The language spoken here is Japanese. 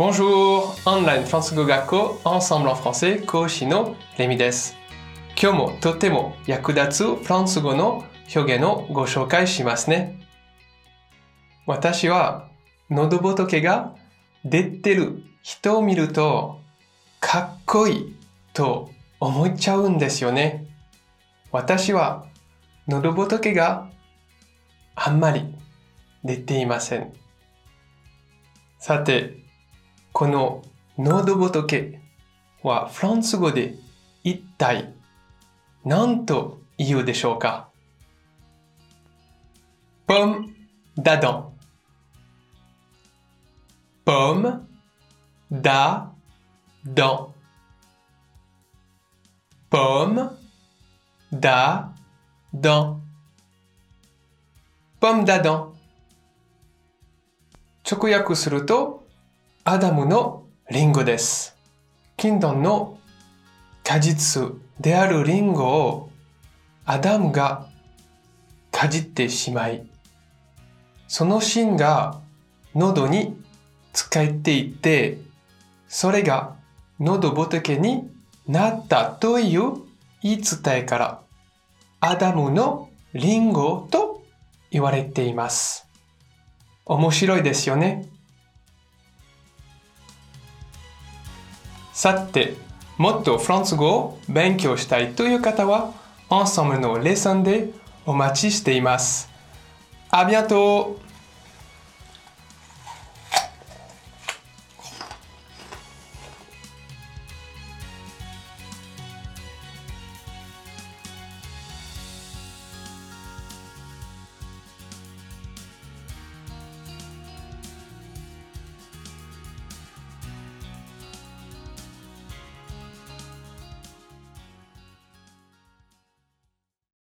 Bonjour! オンラインフランス語学校 Ensemble en français 講師のレミです。今日もとても役立つフランス語の表現をご紹介しますね。私は喉仏が出てる人を見るとかっこいいと思っちゃうんですよね。私は喉仏があんまり出ていません。さて、このノードボトケはフランス語で一体何と言うでしょうか？ポムダダン。ポムダダン。ポムダダン。ポムダダン。直訳すると、アダムのリンゴです。禁断の果実であるリンゴをアダムがかじってしまい、その芯が喉に使えていて、それが喉仏になったという言い伝えから、アダムのリンゴと言われています。面白いですよね。さて、もっとフランス語を勉強したいという方は、アンサムのレッスンでお待ちしています。ありがとう